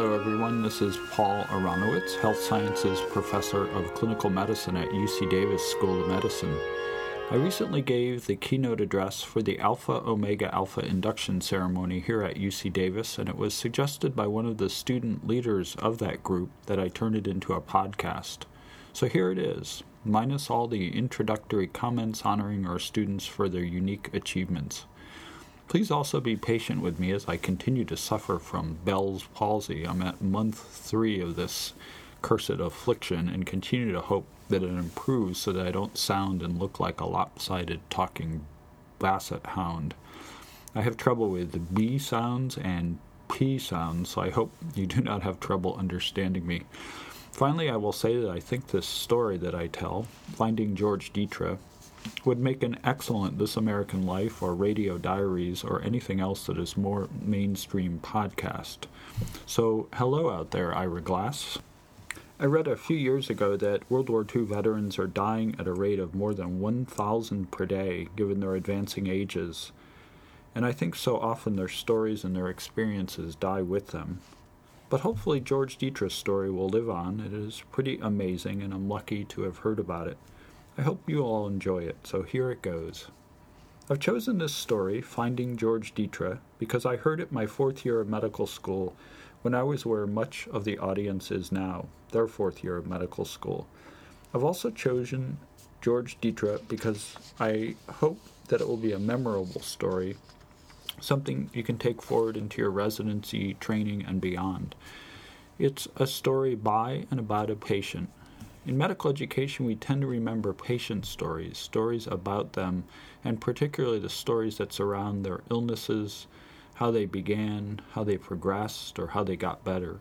Hello, everyone. This is Paul Aronowitz, Health Sciences Professor of Clinical Medicine at UC Davis School of Medicine. I recently gave the keynote address for the Alpha Omega Alpha induction ceremony here at UC Davis, and it was suggested by one of the student leaders of that group that I turn it into a podcast. So here it is, minus all the introductory comments honoring our students for their unique achievements. Please also be patient with me as I continue to suffer from Bell's palsy. I'm at month three of this cursed affliction and continue to hope that it improves so that I don't sound and look like a lopsided talking basset hound. I have trouble with B sounds and P sounds, so I hope you do not have trouble understanding me. Finally, I will say that I think this story that I tell, Finding George Dietrich, would make an excellent This American Life or Radio Diaries or anything else that is more mainstream podcast. So, hello out there, Ira Glass. I read a few years ago that World War II veterans are dying at a rate of more than 1,000 per day given their advancing ages. And I think so often their stories and their experiences die with them. But hopefully, George Dietrich's story will live on. It is pretty amazing, and I'm lucky to have heard about it. I hope you all enjoy it, so here it goes. I've chosen this story, Finding George Dietrich, because I heard it my fourth year of medical school when I was where much of the audience is now, their fourth year of medical school. I've also chosen George Dietrich because I hope that it will be a memorable story, something you can take forward into your residency, training, and beyond. It's a story by and about a patient in medical education, we tend to remember patient stories, stories about them, and particularly the stories that surround their illnesses, how they began, how they progressed, or how they got better.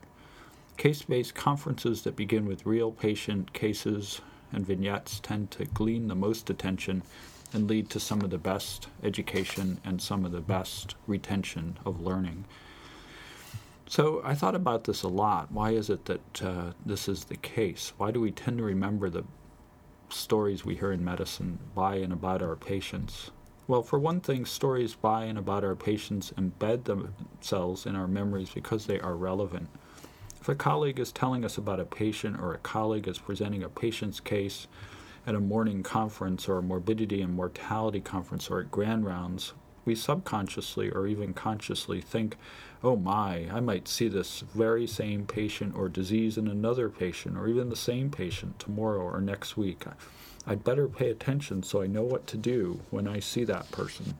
Case based conferences that begin with real patient cases and vignettes tend to glean the most attention and lead to some of the best education and some of the best retention of learning. So I thought about this a lot. Why is it that uh, this is the case? Why do we tend to remember the stories we hear in medicine by and about our patients? Well, for one thing, stories by and about our patients embed themselves in our memories because they are relevant. If a colleague is telling us about a patient or a colleague is presenting a patient's case at a morning conference or a morbidity and mortality conference or at grand rounds, we subconsciously or even consciously think, oh my, I might see this very same patient or disease in another patient or even the same patient tomorrow or next week. I'd better pay attention so I know what to do when I see that person.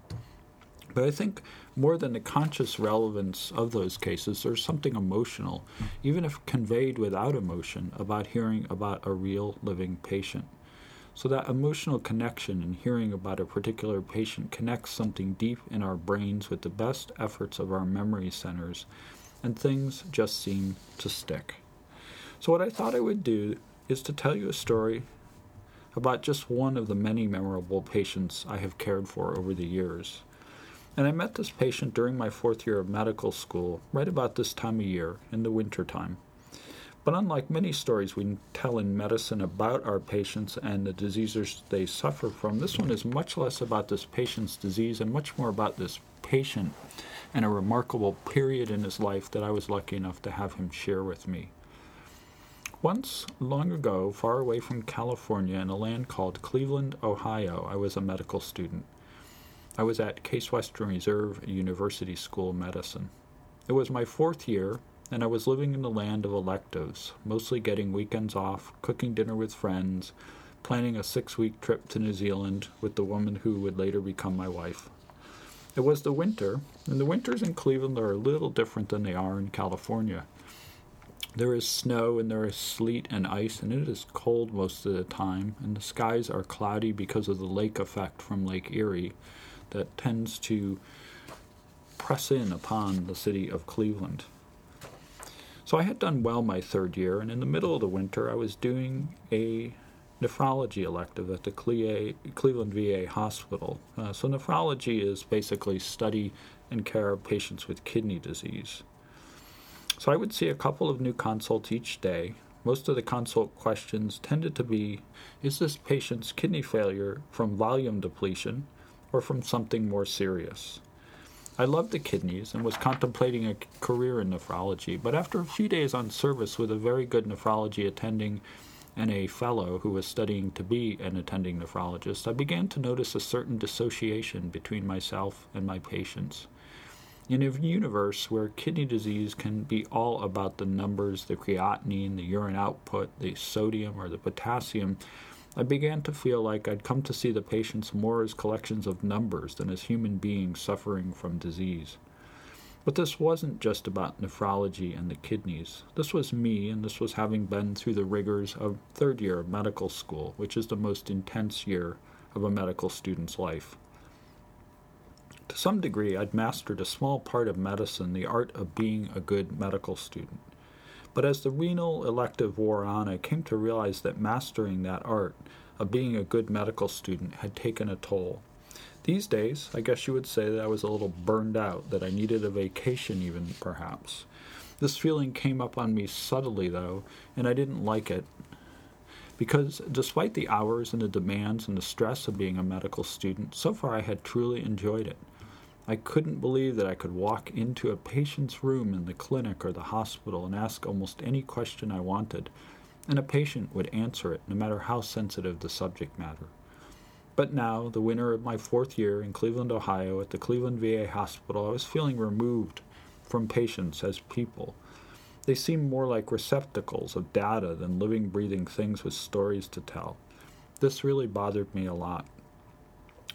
But I think more than the conscious relevance of those cases, there's something emotional, even if conveyed without emotion, about hearing about a real living patient. So that emotional connection and hearing about a particular patient connects something deep in our brains with the best efforts of our memory centers, and things just seem to stick. So, what I thought I would do is to tell you a story about just one of the many memorable patients I have cared for over the years. And I met this patient during my fourth year of medical school, right about this time of year, in the winter time. But unlike many stories we tell in medicine about our patients and the diseases they suffer from, this one is much less about this patient's disease and much more about this patient and a remarkable period in his life that I was lucky enough to have him share with me. Once, long ago, far away from California in a land called Cleveland, Ohio, I was a medical student. I was at Case Western Reserve University School of Medicine. It was my fourth year, and I was living in the land of electives, mostly getting weekends off, cooking dinner with friends, planning a six week trip to New Zealand with the woman who would later become my wife. It was the winter, and the winters in Cleveland are a little different than they are in California. There is snow and there is sleet and ice, and it is cold most of the time, and the skies are cloudy because of the lake effect from Lake Erie that tends to press in upon the city of Cleveland. So I had done well my third year, and in the middle of the winter, I was doing a nephrology elective at the Cleveland VA hospital. Uh, so, nephrology is basically study and care of patients with kidney disease. So, I would see a couple of new consults each day. Most of the consult questions tended to be Is this patient's kidney failure from volume depletion or from something more serious? I loved the kidneys and was contemplating a career in nephrology, but after a few days on service with a very good nephrology attending and a fellow who was studying to be an attending nephrologist, I began to notice a certain dissociation between myself and my patients. In a universe where kidney disease can be all about the numbers, the creatinine, the urine output, the sodium, or the potassium, I began to feel like I'd come to see the patients more as collections of numbers than as human beings suffering from disease. But this wasn't just about nephrology and the kidneys. This was me, and this was having been through the rigors of third year of medical school, which is the most intense year of a medical student's life. To some degree, I'd mastered a small part of medicine, the art of being a good medical student. But as the renal elective wore on, I came to realize that mastering that art of being a good medical student had taken a toll. These days, I guess you would say that I was a little burned out, that I needed a vacation, even perhaps. This feeling came up on me subtly, though, and I didn't like it. Because despite the hours and the demands and the stress of being a medical student, so far I had truly enjoyed it. I couldn't believe that I could walk into a patient's room in the clinic or the hospital and ask almost any question I wanted, and a patient would answer it, no matter how sensitive the subject matter. But now, the winter of my fourth year in Cleveland, Ohio, at the Cleveland VA Hospital, I was feeling removed from patients as people. They seemed more like receptacles of data than living, breathing things with stories to tell. This really bothered me a lot.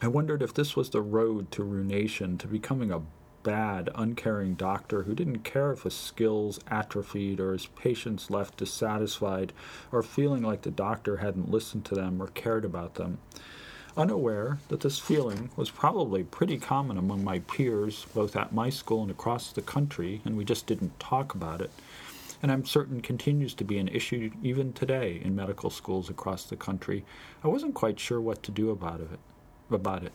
I wondered if this was the road to ruination, to becoming a bad, uncaring doctor who didn't care if his skills atrophied or his patients left dissatisfied or feeling like the doctor hadn't listened to them or cared about them. Unaware that this feeling was probably pretty common among my peers, both at my school and across the country, and we just didn't talk about it. And I'm certain continues to be an issue even today in medical schools across the country. I wasn't quite sure what to do about it about it.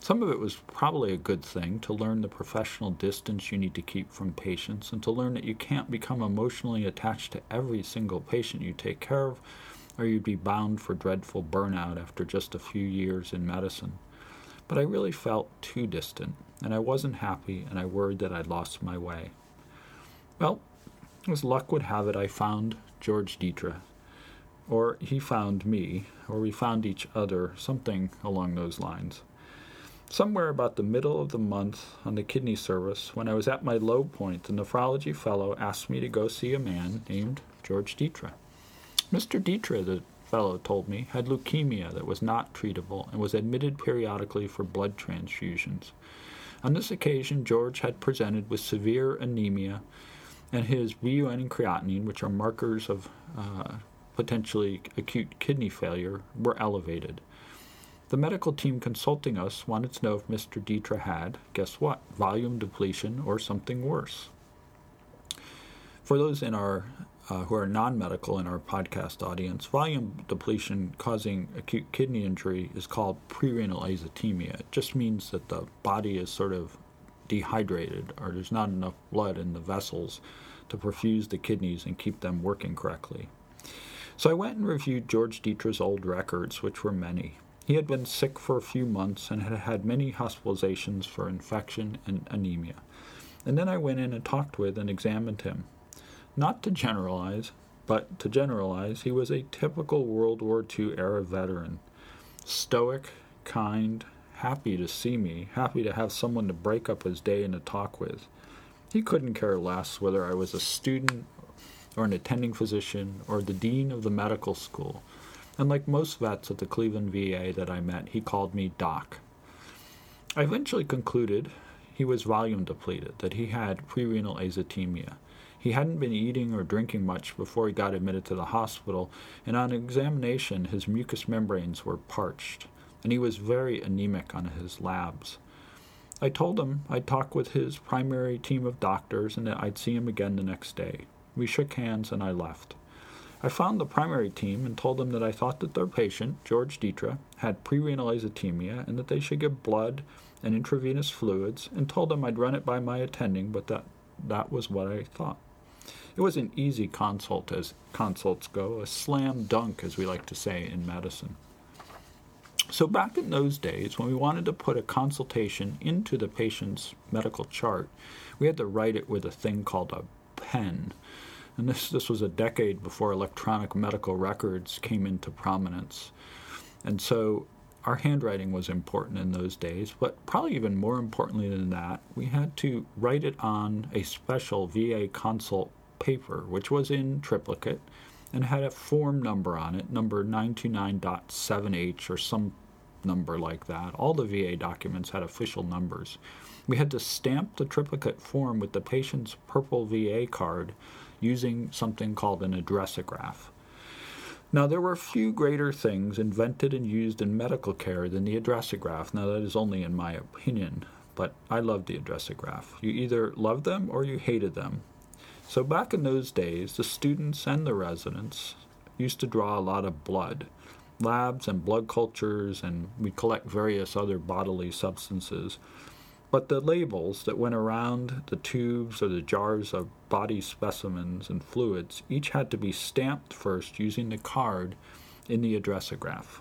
Some of it was probably a good thing to learn the professional distance you need to keep from patients and to learn that you can't become emotionally attached to every single patient you take care of, or you'd be bound for dreadful burnout after just a few years in medicine. But I really felt too distant, and I wasn't happy, and I worried that I'd lost my way. Well, as luck would have it, I found George Dietrich or he found me, or we found each other, something along those lines. Somewhere about the middle of the month on the kidney service, when I was at my low point, the nephrology fellow asked me to go see a man named George Dietrich. Mr. Dietrich, the fellow told me, had leukemia that was not treatable and was admitted periodically for blood transfusions. On this occasion, George had presented with severe anemia, and his BUN and creatinine, which are markers of uh, potentially acute kidney failure, were elevated. The medical team consulting us wanted to know if Mr. Dietra had, guess what, volume depletion or something worse. For those in our uh, who are non-medical in our podcast audience, volume depletion causing acute kidney injury is called prerenal azotemia. It just means that the body is sort of dehydrated or there's not enough blood in the vessels to perfuse the kidneys and keep them working correctly. So I went and reviewed George Dietrich's old records, which were many. He had been sick for a few months and had had many hospitalizations for infection and anemia. And then I went in and talked with and examined him. Not to generalize, but to generalize, he was a typical World War II era veteran. Stoic, kind, happy to see me, happy to have someone to break up his day and to talk with. He couldn't care less whether I was a student or an attending physician, or the dean of the medical school. And like most vets at the Cleveland VA that I met, he called me Doc. I eventually concluded he was volume depleted, that he had prerenal azotemia. He hadn't been eating or drinking much before he got admitted to the hospital, and on examination, his mucous membranes were parched, and he was very anemic on his labs. I told him I'd talk with his primary team of doctors and that I'd see him again the next day. We shook hands and I left. I found the primary team and told them that I thought that their patient, George Dietra, had prerenal azotemia and that they should give blood and intravenous fluids, and told them I'd run it by my attending, but that that was what I thought. It was an easy consult as consults go, a slam dunk, as we like to say in medicine. So, back in those days, when we wanted to put a consultation into the patient's medical chart, we had to write it with a thing called a pen. And this, this was a decade before electronic medical records came into prominence. And so our handwriting was important in those days, but probably even more importantly than that, we had to write it on a special VA consult paper, which was in triplicate and had a form number on it, number 929.7H or some number like that. All the VA documents had official numbers. We had to stamp the triplicate form with the patient's purple VA card using something called an addressograph. Now, there were few greater things invented and used in medical care than the addressograph. Now, that is only in my opinion, but I loved the addressograph. You either loved them or you hated them. So, back in those days, the students and the residents used to draw a lot of blood, labs and blood cultures, and we collect various other bodily substances. But the labels that went around the tubes or the jars of body specimens and fluids each had to be stamped first using the card in the addressograph.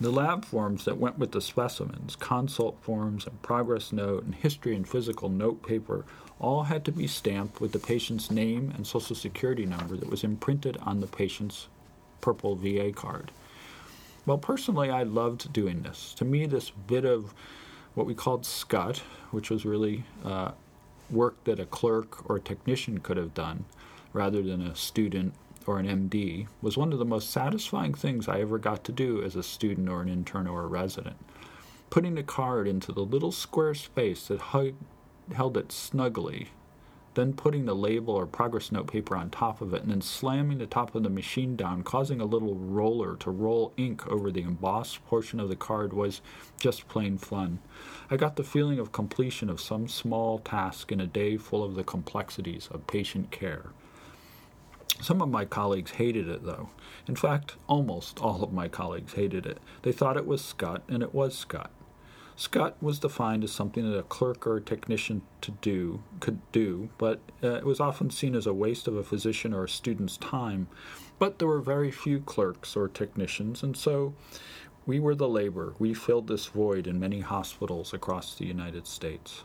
The lab forms that went with the specimens, consult forms and progress note and history and physical note paper all had to be stamped with the patient's name and social security number that was imprinted on the patient's purple VA card. Well, personally, I loved doing this. To me, this bit of what we called scut, which was really uh, work that a clerk or a technician could have done rather than a student or an MD, was one of the most satisfying things I ever got to do as a student or an intern or a resident. Putting the card into the little square space that held it snugly, then putting the label or progress note paper on top of it, and then slamming the top of the machine down, causing a little roller to roll ink over the embossed portion of the card was just plain fun. I got the feeling of completion of some small task in a day full of the complexities of patient care. Some of my colleagues hated it, though. In fact, almost all of my colleagues hated it. They thought it was scut, and it was scut. Scut was defined as something that a clerk or a technician to do could do, but uh, it was often seen as a waste of a physician or a student's time. But there were very few clerks or technicians, and so we were the labor. We filled this void in many hospitals across the United States.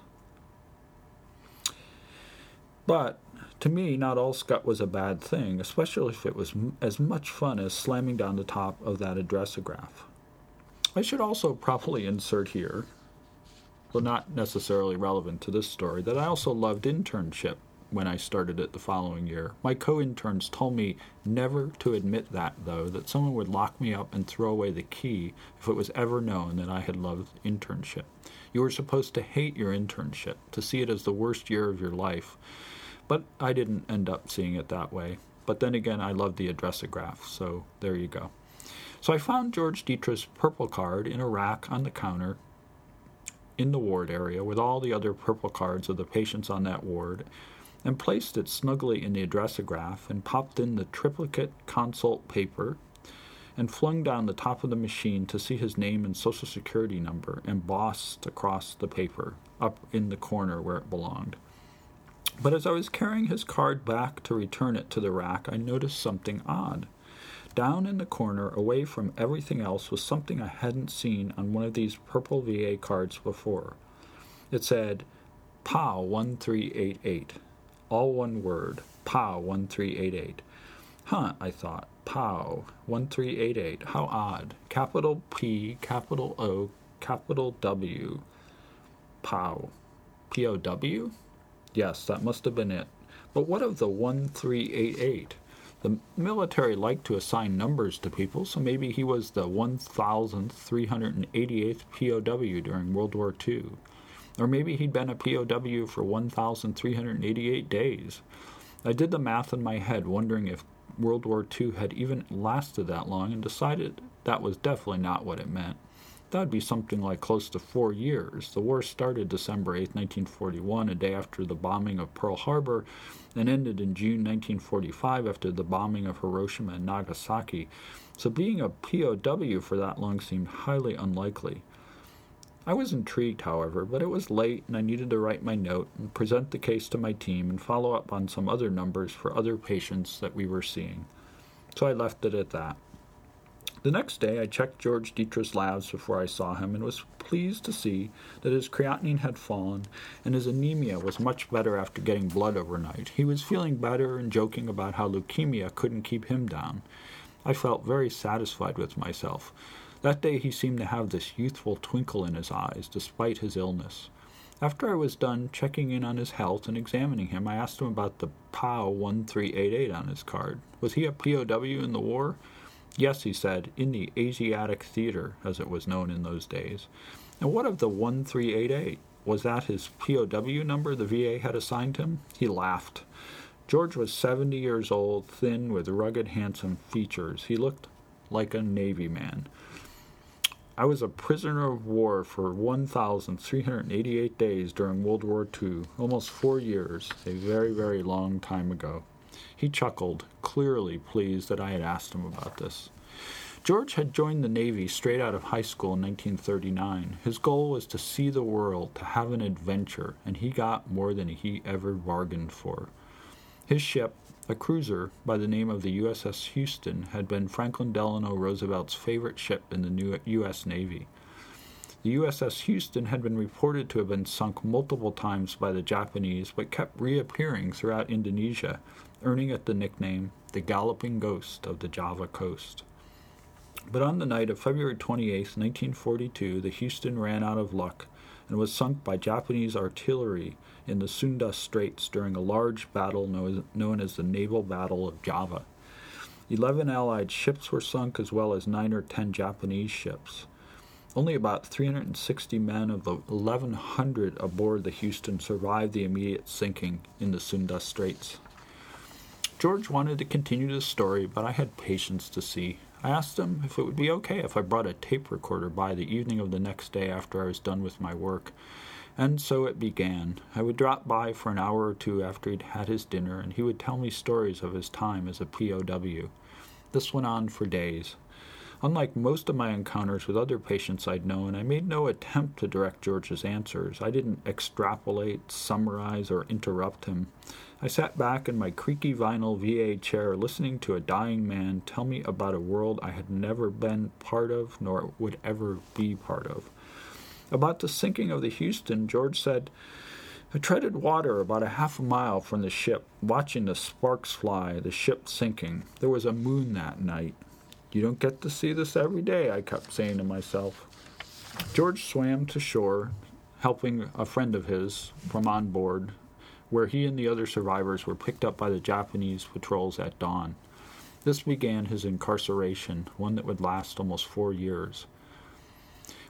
But to me, not all scut was a bad thing, especially if it was m- as much fun as slamming down the top of that addressograph. I should also properly insert here, though not necessarily relevant to this story, that I also loved internship when I started it the following year. My co interns told me never to admit that, though, that someone would lock me up and throw away the key if it was ever known that I had loved internship. You were supposed to hate your internship, to see it as the worst year of your life. But I didn't end up seeing it that way. But then again, I loved the addressograph, so there you go. So I found George Dietrich's purple card in a rack on the counter in the ward area with all the other purple cards of the patients on that ward and placed it snugly in the addressograph and popped in the triplicate consult paper and flung down the top of the machine to see his name and social security number embossed across the paper up in the corner where it belonged. But as I was carrying his card back to return it to the rack, I noticed something odd. Down in the corner, away from everything else, was something I hadn't seen on one of these purple VA cards before. It said, POW 1388. All one word, POW 1388. Huh, I thought, POW 1388. How odd. Capital P, capital O, capital W. POW. P O W? Yes, that must have been it. But what of the 1388? The military liked to assign numbers to people, so maybe he was the 1,388th POW during World War II. Or maybe he'd been a POW for 1,388 days. I did the math in my head, wondering if World War II had even lasted that long, and decided that was definitely not what it meant. That would be something like close to four years. The war started December 8, 1941, a day after the bombing of Pearl Harbor, and ended in June 1945 after the bombing of Hiroshima and Nagasaki. So being a POW for that long seemed highly unlikely. I was intrigued, however, but it was late and I needed to write my note and present the case to my team and follow up on some other numbers for other patients that we were seeing. So I left it at that. The next day, I checked George Dietrich's labs before I saw him and was pleased to see that his creatinine had fallen and his anemia was much better after getting blood overnight. He was feeling better and joking about how leukemia couldn't keep him down. I felt very satisfied with myself. That day he seemed to have this youthful twinkle in his eyes, despite his illness. After I was done checking in on his health and examining him, I asked him about the POW 1388 on his card. Was he a POW in the war? Yes, he said, in the Asiatic Theater, as it was known in those days. And what of the 1388? Was that his POW number the VA had assigned him? He laughed. George was 70 years old, thin, with rugged, handsome features. He looked like a Navy man. I was a prisoner of war for 1,388 days during World War II, almost four years, a very, very long time ago. He chuckled, clearly pleased that I had asked him about this. George had joined the Navy straight out of high school in 1939. His goal was to see the world, to have an adventure, and he got more than he ever bargained for. His ship, a cruiser by the name of the USS Houston, had been Franklin Delano Roosevelt's favorite ship in the U.S. Navy. The USS Houston had been reported to have been sunk multiple times by the Japanese, but kept reappearing throughout Indonesia, earning it the nickname the Galloping Ghost of the Java Coast. But on the night of February 28, 1942, the Houston ran out of luck and was sunk by Japanese artillery in the Sunda Straits during a large battle known as the Naval Battle of Java. Eleven Allied ships were sunk, as well as nine or ten Japanese ships. Only about 360 men of the 1,100 aboard the Houston survived the immediate sinking in the Sunda Straits. George wanted to continue the story, but I had patience to see. I asked him if it would be okay if I brought a tape recorder by the evening of the next day after I was done with my work. And so it began. I would drop by for an hour or two after he'd had his dinner, and he would tell me stories of his time as a POW. This went on for days. Unlike most of my encounters with other patients I'd known, I made no attempt to direct George's answers. I didn't extrapolate, summarize, or interrupt him. I sat back in my creaky vinyl VA chair listening to a dying man tell me about a world I had never been part of nor would ever be part of. About the sinking of the Houston, George said, I treaded water about a half a mile from the ship, watching the sparks fly, the ship sinking. There was a moon that night. You don't get to see this every day, I kept saying to myself. George swam to shore, helping a friend of his from on board, where he and the other survivors were picked up by the Japanese patrols at dawn. This began his incarceration, one that would last almost four years.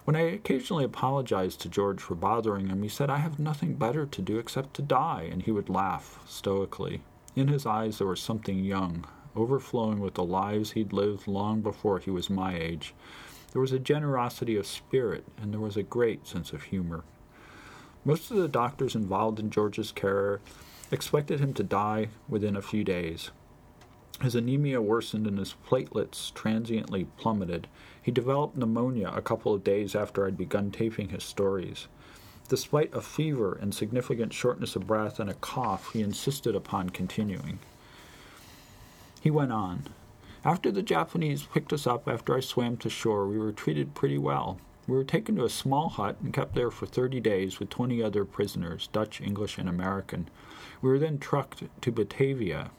When I occasionally apologized to George for bothering him, he said, I have nothing better to do except to die, and he would laugh stoically. In his eyes there was something young, overflowing with the lives he'd lived long before he was my age. There was a generosity of spirit, and there was a great sense of humor. Most of the doctors involved in George's care expected him to die within a few days. His anemia worsened and his platelets transiently plummeted. He developed pneumonia a couple of days after I'd begun taping his stories. Despite a fever and significant shortness of breath and a cough, he insisted upon continuing. He went on. After the Japanese picked us up after I swam to shore, we were treated pretty well. We were taken to a small hut and kept there for 30 days with 20 other prisoners, Dutch, English, and American. We were then trucked to Batavia,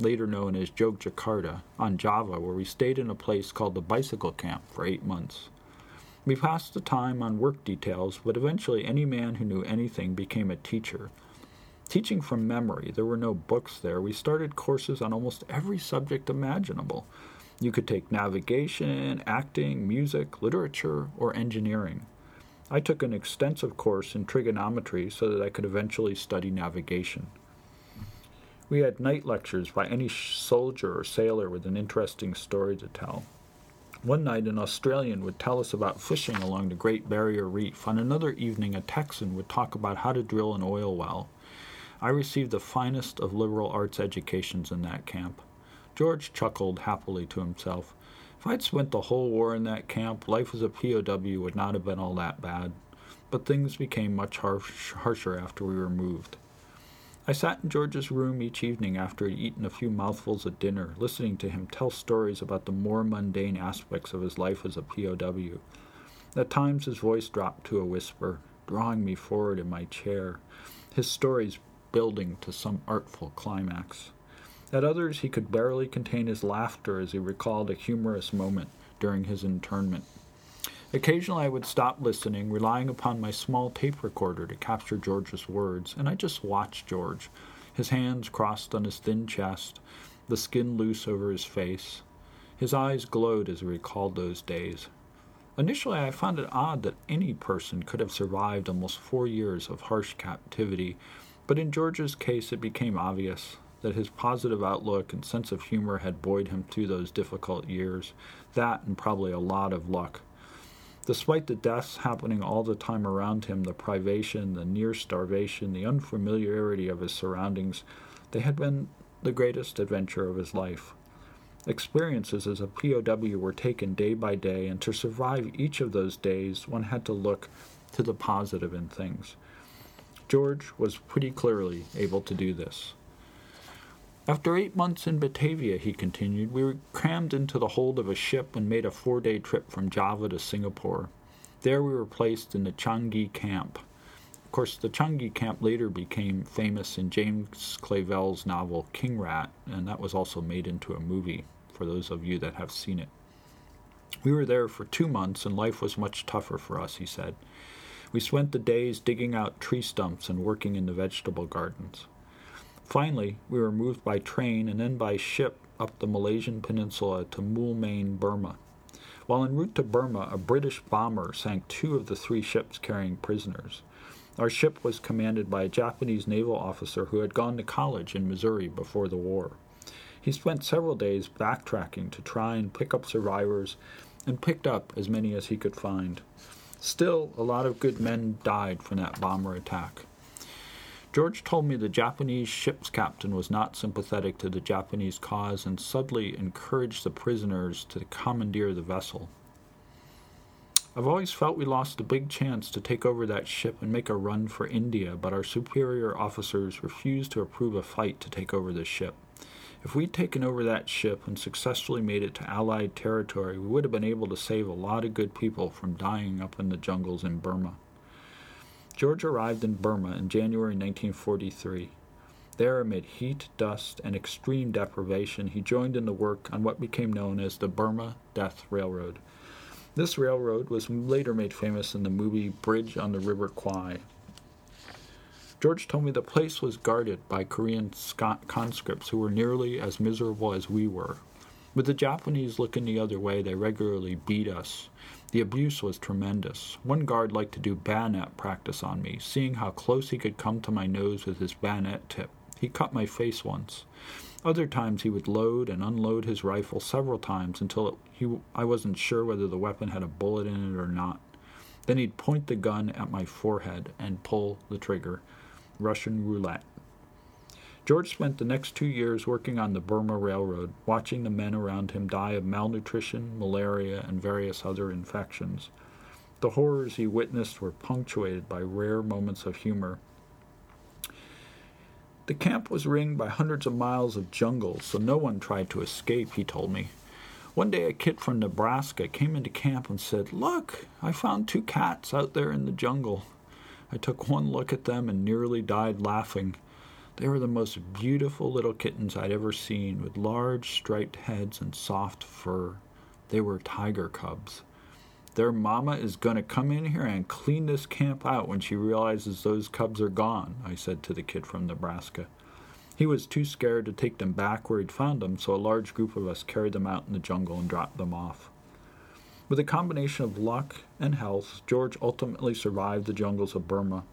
later known as Jogjakarta, on Java, where we stayed in a place called the Bicycle Camp for eight months. We passed the time on work details, but eventually any man who knew anything became a teacher. Teaching from memory, there were no books there. We started courses on almost every subject imaginable. You could take navigation, acting, music, literature, or engineering. I took an extensive course in trigonometry so that I could eventually study navigation. We had night lectures by any soldier or sailor with an interesting story to tell. One night, an Australian would tell us about fishing along the Great Barrier Reef. On another evening, a Texan would talk about how to drill an oil well. I received the finest of liberal arts educations in that camp. George chuckled happily to himself. If I'd spent the whole war in that camp, life as a POW would not have been all that bad. But things became much harsh, harsher after we were moved. I sat in George's room each evening after he'd eaten a few mouthfuls of dinner, listening to him tell stories about the more mundane aspects of his life as a POW. At times his voice dropped to a whisper, drawing me forward in my chair, his stories building to some artful climax. At others he could barely contain his laughter as he recalled a humorous moment during his internment. Occasionally I would stop listening, relying upon my small tape recorder to capture George's words, and I just watched George, his hands crossed on his thin chest, the skin loose over his face. His eyes glowed as he recalled those days. Initially, I found it odd that any person could have survived almost four years of harsh captivity, but in George's case it became obvious that his positive outlook and sense of humor had buoyed him through those difficult years. That and probably a lot of luck. Despite the deaths happening all the time around him, the privation, the near starvation, the unfamiliarity of his surroundings, they had been the greatest adventure of his life. Experiences as a POW were taken day by day, and to survive each of those days, one had to look to the positive in things. George was pretty clearly able to do this. After eight months in Batavia, he continued, we were crammed into the hold of a ship and made a four day trip from Java to Singapore. There we were placed in the Changi camp. Of course, the Changi camp later became famous in James Clavell's novel King Rat, and that was also made into a movie for those of you that have seen it. We were there for two months, and life was much tougher for us, he said. We spent the days digging out tree stumps and working in the vegetable gardens. Finally, we were moved by train and then by ship up the Malaysian peninsula to Moulmein, Burma. While en route to Burma, a British bomber sank two of the three ships carrying prisoners. Our ship was commanded by a Japanese naval officer who had gone to college in Missouri before the war. He spent several days backtracking to try and pick up survivors and picked up as many as he could find. Still, a lot of good men died from that bomber attack. George told me the Japanese ship's captain was not sympathetic to the Japanese cause and subtly encouraged the prisoners to commandeer the vessel. I've always felt we lost a big chance to take over that ship and make a run for India, but our superior officers refused to approve a fight to take over the ship. If we'd taken over that ship and successfully made it to Allied territory, we would have been able to save a lot of good people from dying up in the jungles in Burma. George arrived in Burma in January 1943. There, amid heat, dust, and extreme deprivation, he joined in the work on what became known as the Burma Death Railroad. This railroad was later made famous in the movie Bridge on the River Kwai. George told me the place was guarded by Korean conscripts who were nearly as miserable as we were. With the Japanese looking the other way, they regularly beat us. The abuse was tremendous. One guard liked to do bayonet practice on me, seeing how close he could come to my nose with his bayonet tip. He cut my face once. Other times he would load and unload his rifle several times until it, he, I wasn't sure whether the weapon had a bullet in it or not. Then he'd point the gun at my forehead and pull the trigger. Russian roulette. George spent the next two years working on the Burma Railroad, watching the men around him die of malnutrition, malaria, and various other infections. The horrors he witnessed were punctuated by rare moments of humor. The camp was ringed by hundreds of miles of jungle, so no one tried to escape, he told me. One day a kid from Nebraska came into camp and said, Look, I found two cats out there in the jungle. I took one look at them and nearly died laughing. They were the most beautiful little kittens I'd ever seen, with large striped heads and soft fur. They were tiger cubs. Their mama is going to come in here and clean this camp out when she realizes those cubs are gone, I said to the kid from Nebraska. He was too scared to take them back where he'd found them, so a large group of us carried them out in the jungle and dropped them off. With a combination of luck and health, George ultimately survived the jungles of Burma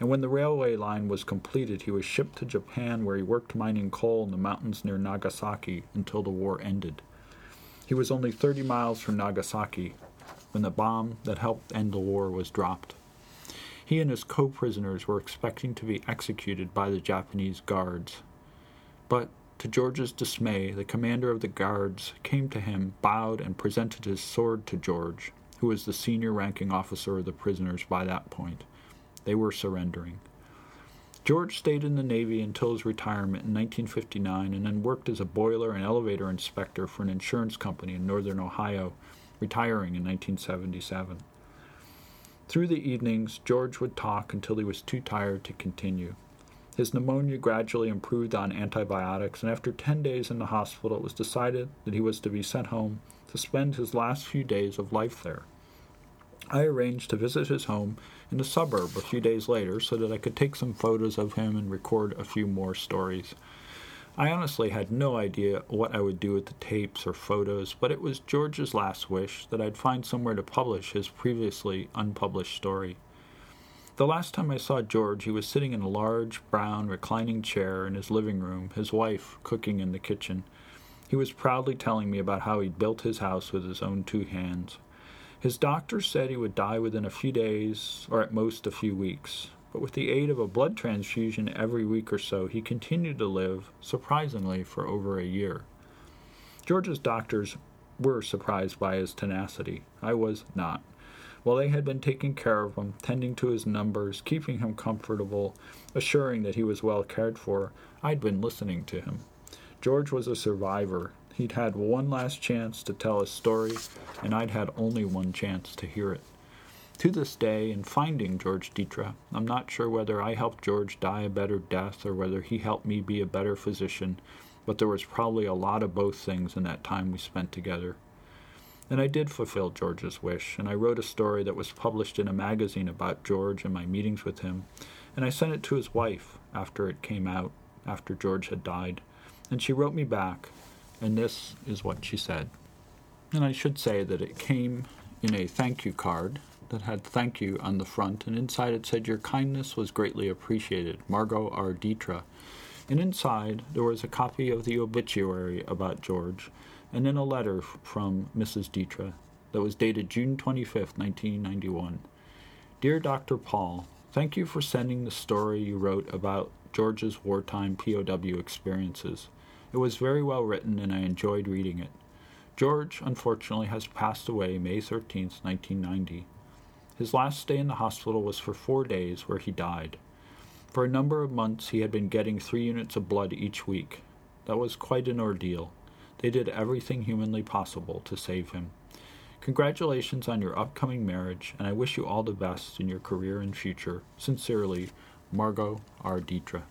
and when the railway line was completed, he was shipped to Japan, where he worked mining coal in the mountains near Nagasaki until the war ended. He was only 30 miles from Nagasaki when the bomb that helped end the war was dropped. He and his co prisoners were expecting to be executed by the Japanese guards. But, to George's dismay, the commander of the guards came to him, bowed, and presented his sword to George, who was the senior ranking officer of the prisoners by that point. They were surrendering. George stayed in the Navy until his retirement in 1959 and then worked as a boiler and elevator inspector for an insurance company in northern Ohio, retiring in 1977. Through the evenings, George would talk until he was too tired to continue. His pneumonia gradually improved on antibiotics, and after 10 days in the hospital, it was decided that he was to be sent home to spend his last few days of life there. I arranged to visit his home in the suburb a few days later so that I could take some photos of him and record a few more stories. I honestly had no idea what I would do with the tapes or photos, but it was George's last wish that I'd find somewhere to publish his previously unpublished story. The last time I saw George, he was sitting in a large, brown, reclining chair in his living room, his wife cooking in the kitchen. He was proudly telling me about how he'd built his house with his own two hands. His doctor said he would die within a few days, or at most a few weeks. But with the aid of a blood transfusion every week or so, he continued to live, surprisingly, for over a year. George's doctors were surprised by his tenacity. I was not. While they had been taking care of him, tending to his numbers, keeping him comfortable, assuring that he was well cared for, I'd been listening to him. George was a survivor, He'd had one last chance to tell his story, and I'd had only one chance to hear it. To this day, in finding George Dietra, I'm not sure whether I helped George die a better death or whether he helped me be a better physician, but there was probably a lot of both things in that time we spent together. And I did fulfill George's wish, and I wrote a story that was published in a magazine about George and my meetings with him, and I sent it to his wife after it came out, after George had died. And she wrote me back, and this is what she said. And I should say that it came in a thank you card that had thank you on the front, and inside it said, Your kindness was greatly appreciated, Margot R. Dietra. And inside there was a copy of the obituary about George, and then a letter from Mrs. Dietra that was dated June 25, 1991. Dear Dr. Paul, thank you for sending the story you wrote about George's wartime POW experiences. It was very well written, and I enjoyed reading it. George, unfortunately, has passed away May 13, 1990. His last stay in the hospital was for four days, where he died. For a number of months, he had been getting three units of blood each week. That was quite an ordeal. They did everything humanly possible to save him. Congratulations on your upcoming marriage, and I wish you all the best in your career and future. Sincerely, Margot R. Dietra.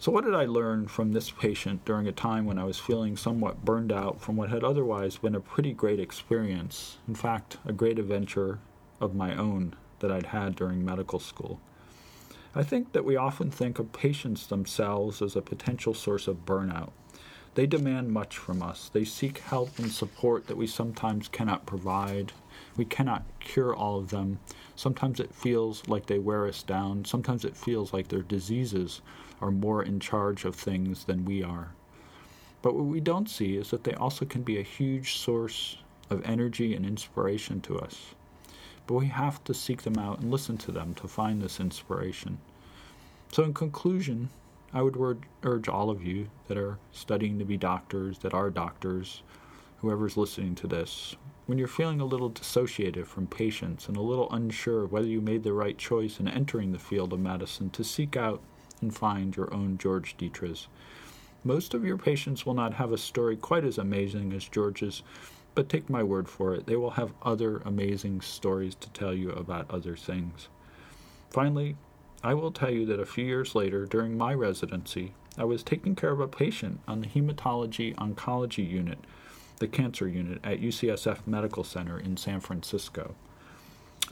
So, what did I learn from this patient during a time when I was feeling somewhat burned out from what had otherwise been a pretty great experience? In fact, a great adventure of my own that I'd had during medical school. I think that we often think of patients themselves as a potential source of burnout. They demand much from us. They seek help and support that we sometimes cannot provide. We cannot cure all of them. Sometimes it feels like they wear us down. Sometimes it feels like their diseases are more in charge of things than we are. But what we don't see is that they also can be a huge source of energy and inspiration to us. But we have to seek them out and listen to them to find this inspiration. So, in conclusion, I would urge all of you that are studying to be doctors, that are doctors, whoever's listening to this, when you're feeling a little dissociated from patients and a little unsure whether you made the right choice in entering the field of medicine, to seek out and find your own George Dietras. Most of your patients will not have a story quite as amazing as George's, but take my word for it, they will have other amazing stories to tell you about other things. Finally, I will tell you that a few years later, during my residency, I was taking care of a patient on the hematology oncology unit, the cancer unit at UCSF Medical Center in San Francisco.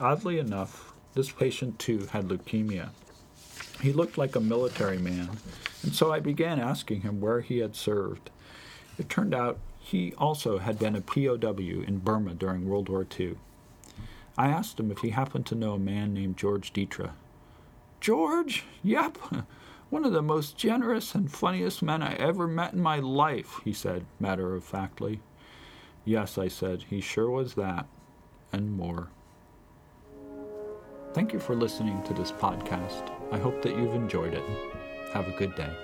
Oddly enough, this patient too had leukemia. He looked like a military man, and so I began asking him where he had served. It turned out he also had been a POW in Burma during World War II. I asked him if he happened to know a man named George Dietra. George? Yep. One of the most generous and funniest men I ever met in my life, he said, matter of factly. Yes, I said, he sure was that, and more. Thank you for listening to this podcast. I hope that you've enjoyed it. Have a good day.